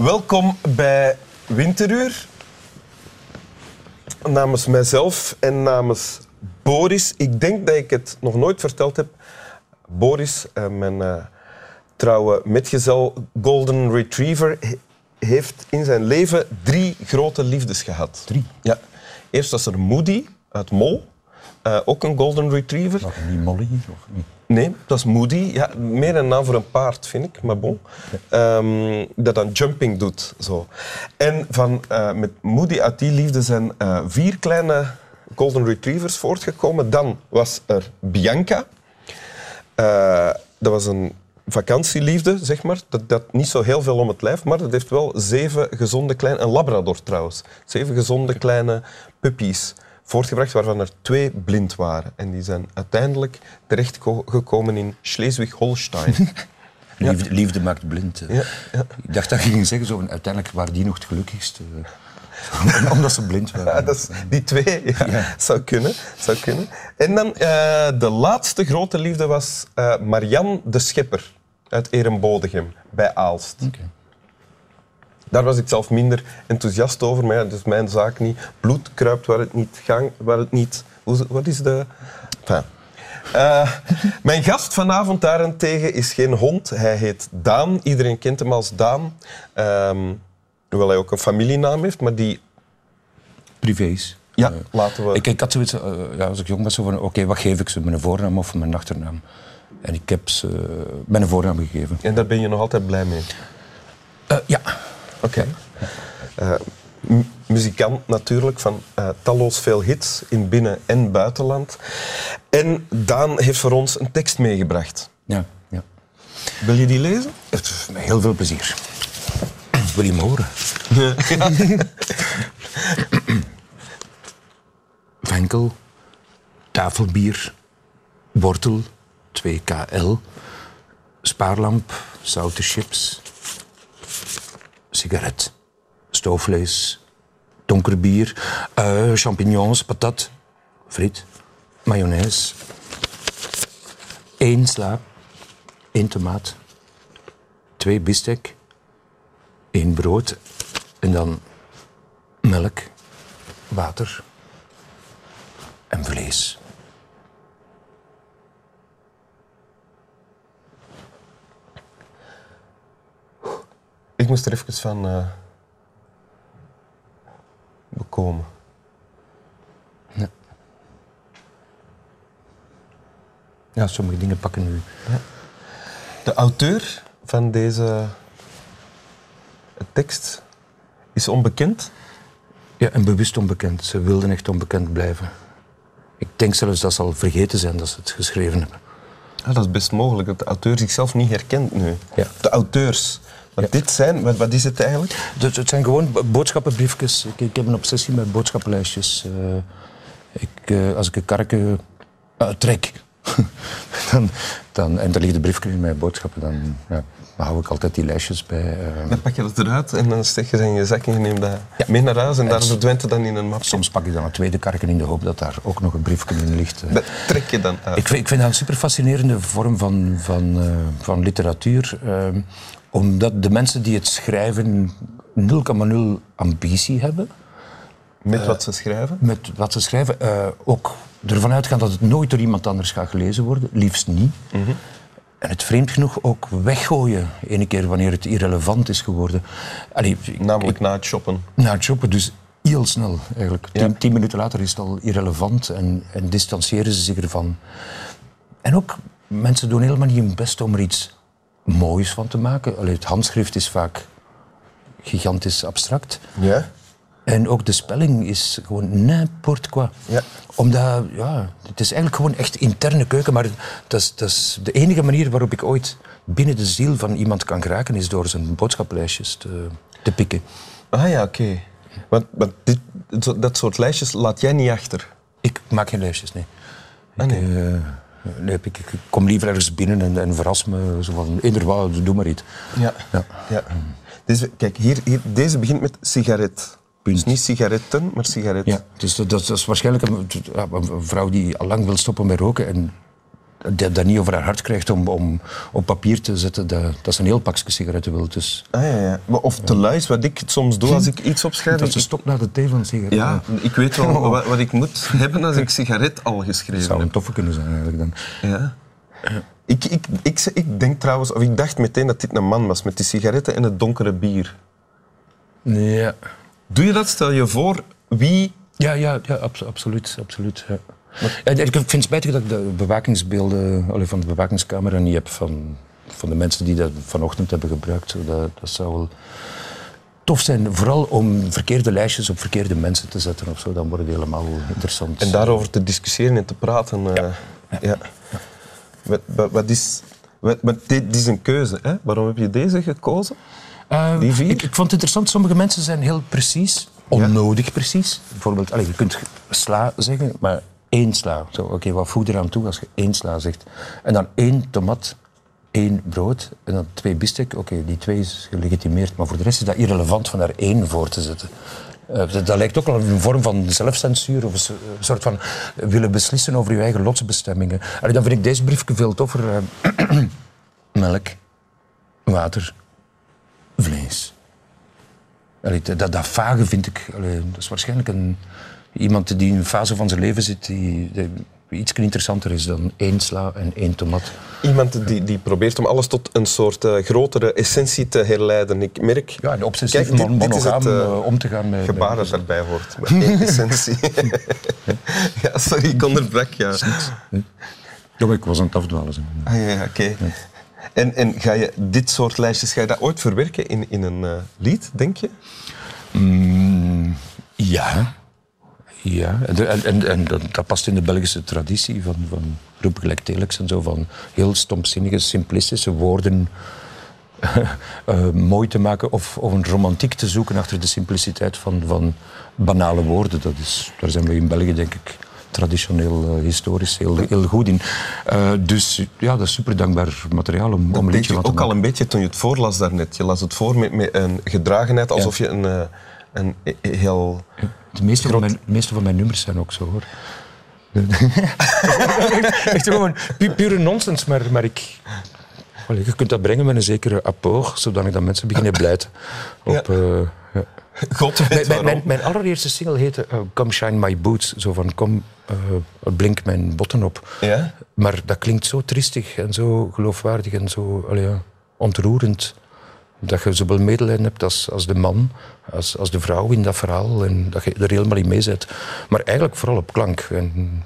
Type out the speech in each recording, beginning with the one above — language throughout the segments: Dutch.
Welkom bij Winteruur. Namens mijzelf en namens Boris. Ik denk dat ik het nog nooit verteld heb. Boris, eh, mijn uh, trouwe metgezel Golden Retriever, heeft in zijn leven drie grote liefdes gehad. Drie? Ja. Eerst was er Moody uit Mol. Uh, ook een golden retriever. Nog niet Molly? Of niet? Nee, dat is Moody. Ja, meer een naam voor een paard, vind ik. Maar bon. Um, dat dan jumping doet. Zo. En van, uh, met Moody uit die liefde zijn uh, vier kleine golden retrievers voortgekomen. Dan was er Bianca. dat was een vakantieliefde, zeg maar. Dat, dat niet zo heel veel om het lijf, maar dat heeft wel zeven gezonde kleine... Een labrador trouwens. Zeven gezonde kleine puppies voortgebracht, waarvan er twee blind waren. En die zijn uiteindelijk terechtgekomen in Schleswig-Holstein. liefde, liefde, maakt blind. Ja, ja. Ik dacht dat je ging zeggen, zo, uiteindelijk waren die nog het gelukkigste. Omdat ze blind waren. Ja, dat is, die twee, ja, Zou, kunnen, zou kunnen. En dan uh, de laatste grote liefde was uh, Marianne de Schepper uit Erembodegem bij Aalst. Okay. Daar was ik zelf minder enthousiast over, maar ja, is mijn zaak niet. Bloed kruipt waar het niet gang, waar het niet... Wat is de... Enfin. Uh, mijn gast vanavond daarentegen is geen hond. Hij heet Daan. Iedereen kent hem als Daan. Um, hoewel hij ook een familienaam heeft, maar die... Privés. Ja, uh, laten we... Ik, ik had zoiets, uh, ja, als ik jong was, zo van... Oké, wat geef ik ze? Mijn voornaam of mijn achternaam? En ik heb ze mijn voornaam gegeven. En daar ben je nog altijd blij mee? ja. Oké. Okay. Uh, muzikant natuurlijk, van uh, talloos veel hits in binnen- en buitenland. En Daan heeft voor ons een tekst meegebracht. Ja, ja. Wil je die lezen? Met heel veel plezier. Wil je hem horen? Ja. Venkel, tafelbier, wortel, 2KL, spaarlamp, zoute chips, sigaret, stoofvlees, donker bier, uh, champignons, patat, friet, mayonaise. één sla, één tomaat, twee bistek, één brood en dan melk, water en vlees. Ik moest er even van uh, bekomen. Ja. ja, sommige dingen pakken nu. Ja. De auteur van deze tekst is onbekend? Ja, en bewust onbekend. Ze wilden echt onbekend blijven. Ik denk zelfs dat ze al vergeten zijn dat ze het geschreven hebben. Ja, dat is best mogelijk, dat de auteur zichzelf niet herkent nu. Ja. De auteurs. Wat dit zijn, wat, wat, is het eigenlijk? Dus het zijn gewoon boodschappenbriefjes. Ik, ik, heb een obsessie met boodschappenlijstjes. Uh, ik, uh, als ik een karke uittrek, dan, dan, en er ligt een briefje in mijn boodschappen, dan, ja, dan hou ik altijd die lijstjes bij. Uh, dan pak je dat eruit en dan steek je het in je zak en je neemt dat ja. mee naar huis en, en daar verdwijnt het dan in een map. Soms pak ik dan een tweede karken in de hoop dat daar ook nog een briefje in ligt. Dat trek je dan uit? Ik, ik vind dat een super fascinerende vorm van, van, van literatuur ehm, omdat de mensen die het schrijven 0,0 ambitie hebben. Met wat ze schrijven? Met wat ze schrijven. Uh, ook ervan uitgaan dat het nooit door iemand anders gaat gelezen worden. Liefst niet. Mm -hmm. En het vreemd genoeg ook weggooien, ene keer wanneer het irrelevant is geworden. Allee, Namelijk ik, na het shoppen. Na het shoppen, dus heel snel eigenlijk. Ja. Tien, tien, minuten later is het al irrelevant en, en distancieren ze zich ervan. En ook, mensen doen helemaal niet hun best om er iets moois van te maken. Allee, het handschrift is vaak gigantisch abstract. Ja. En ook de spelling is gewoon n'importe quoi. Ja. Omdat, ja, het is eigenlijk gewoon echt interne keuken. Maar dat is, dat is de enige manier waarop ik ooit binnen de ziel van iemand kan geraken, is door zijn boodschappenlijstjes te, te pikken. Ah ja, oké. Want, want dit, dat soort lijstjes laat jij niet achter? Ik maak geen lijstjes, nee. Ah, nee. Ik, uh, Nee, ik, ik, kom liever ergens binnen en, en verras me. Zo van, eender doe maar iets. Ja. ja. ja. Deze, kijk, hier, hier, deze begint met sigaret. Dus niet sigaretten, maar sigaret. Ja, dus dat, dat, is waarschijnlijk een, een, vrouw die al lang wil stoppen met roken. En dat, dat niet over haar hart krijgt om, om op papier te zetten dat, dat ze een heel pakje sigaretten wil. Dus, Ah, ja, ja. Maar Of te luis, wat ik soms doe als ik iets opschrijf. dat ze ik- stopt naar de thee van een sigaret. ja, ik weet wel wat, wat ik moet hebben als ik sigaret al Dat geschreven zou heb. een toffe kunnen zijn eigenlijk dan. Ja. Ik, ik, ik, ik denk trouwens, of ik dacht meteen dat dit een man was met die sigaretten en het donkere bier. Ja, Doe je dat? Stel je voor wie. ja, ja, ja abso- absoluut. absoluut ja. Ja, ik vind het spijtig dat ik de bewakingsbeelden van de bewakingscamera niet heb van, van de mensen die dat vanochtend hebben gebruikt. Dat, dat zou wel tof zijn, vooral om verkeerde lijstjes op verkeerde mensen te zetten of zo. Dan wordt het helemaal interessant. En daarover te discussiëren en te praten. eh, ja. Wat, wat, wat is. Wat, dit is een keuze. Hè? Waarom heb je deze gekozen? Eh, Die vier? Ik, ik vond het interessant, sommige mensen zijn heel precies, onnodig precies. Bijvoorbeeld, allez, je kunt sla zeggen, maar één sla. Zo, Oké, wat voeg je eraan toe als je één sla zegt? En dan één tomat, één brood en dan twee biefstuk. Oké, die twee is gelegitimeerd, maar voor de rest is dat irrelevant van daar één voor te zetten. Eh, dat, lijkt ook wel een vorm van zelfcensuur of een so- een soort van willen beslissen over je eigen lotsbestemmingen. Dan vind ik deze briefje veel toffer. eh, melk, water, vlees. Dat, dat vage vind ik... dat is waarschijnlijk een, iemand die in een fase van zijn leven zit die, die iets interessanter is dan één sla en één tomat. Iemand die, die probeert om alles tot een soort eh, grotere essentie te herleiden. Ik merk. Ja, en obsessief Kijk, dit- mon- dit is het, monogaam eh, eh, om te gaan met... gebaar dat daarbij hoort. Maar één essentie. ja, sorry, ik onderbrak. Ja. Ja, ik was aan het afdwalen. Ah, ja, ja, oké. En, en ga je dit soort lijstjes ga je dat ooit verwerken in, in een lied, denk je? Mm, ja. Ja, en, en, en, dat, dat past in de Belgische traditie van, van roepen gelijk telex en zo, van heel stomzinnige, simplistische woorden eh, mooi te maken of, of een romantiek te zoeken achter de simpliciteit van, van banale woorden. Dat is, daar zijn we in België, denk ik, traditioneel, eh, historisch heel, heel goed in. Eh, dus ja, dat is super dankbaar materiaal om, om een liedje je ook al een beetje toen je het voorlas daarnet. Je las het voor met, met een gedragenheid, alsof je een, een heel... De meeste, van mijn, de meeste van mijn nummers zijn ook zo hoor. Echt gewoon pu- pure nonsens, maar, maar ik. Allee, je kunt dat brengen met een zekere apport, zodanig dat mensen beginnen blijten. Op, Ja. eh, ja. God weet Mijn, mijn, waarom. mijn, mijn allereerste single heette eh, Come Shine My Boots. Zo van kom, eh, blink mijn botten op. Ja? Maar dat klinkt zo triestig en zo geloofwaardig en zo allee, ontroerend. Dat je zowel medelijden hebt als, als de man, als, als de vrouw in dat verhaal. En dat je er helemaal in mee zit. Maar eigenlijk vooral op klank. En,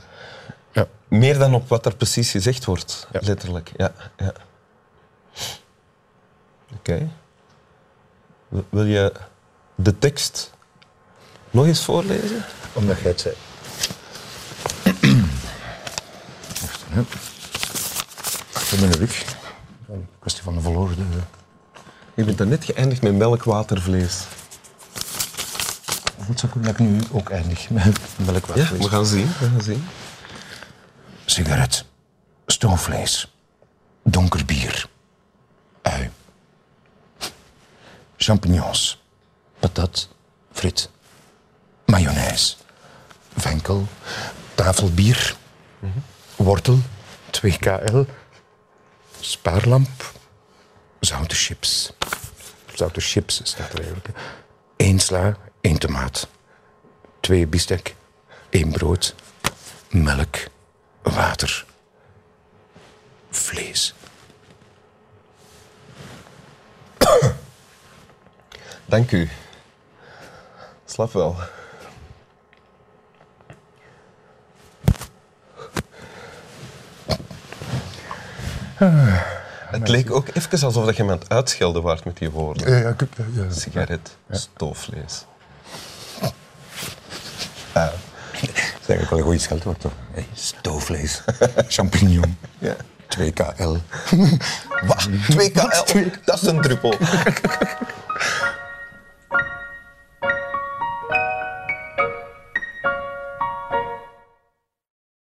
ja. Meer dan op wat er precies gezegd wordt, Ja. letterlijk. Ja, ja. Oké. Wil- Wil je de tekst nog eens voorlezen? Omdat jij het zei. Achter mijn rug. Een kwestie van een verloren. Je bent daarnet geëindigd met melkwatervlees. Het zou kunnen dat ik nu ook eindig met melk Ja, we gaan zien. We gaan zien. Sigaret. Stoofvlees. Donker bier. Ui. Champignons. Patat. Frit. Mayonaise. Venkel. Tafelbier. Wortel. 2KL. Spaarlamp. Zoute chips. Zoute chips staat er eigenlijk. Eén sla, één tomaat. Twee biefstek. één brood. Melk water, vlees. Dank u. Slap wel. Het leek ook even alsof dat je het uitschelden waart met die woorden. Ja, ja, ja, Sigaret, stoofvlees. Dat is eigenlijk wel een goed scheldwoord, toch? Hey, stoofvlees, champignon, Ja. 2KL. Wat? 2KL? Dat is een druppel.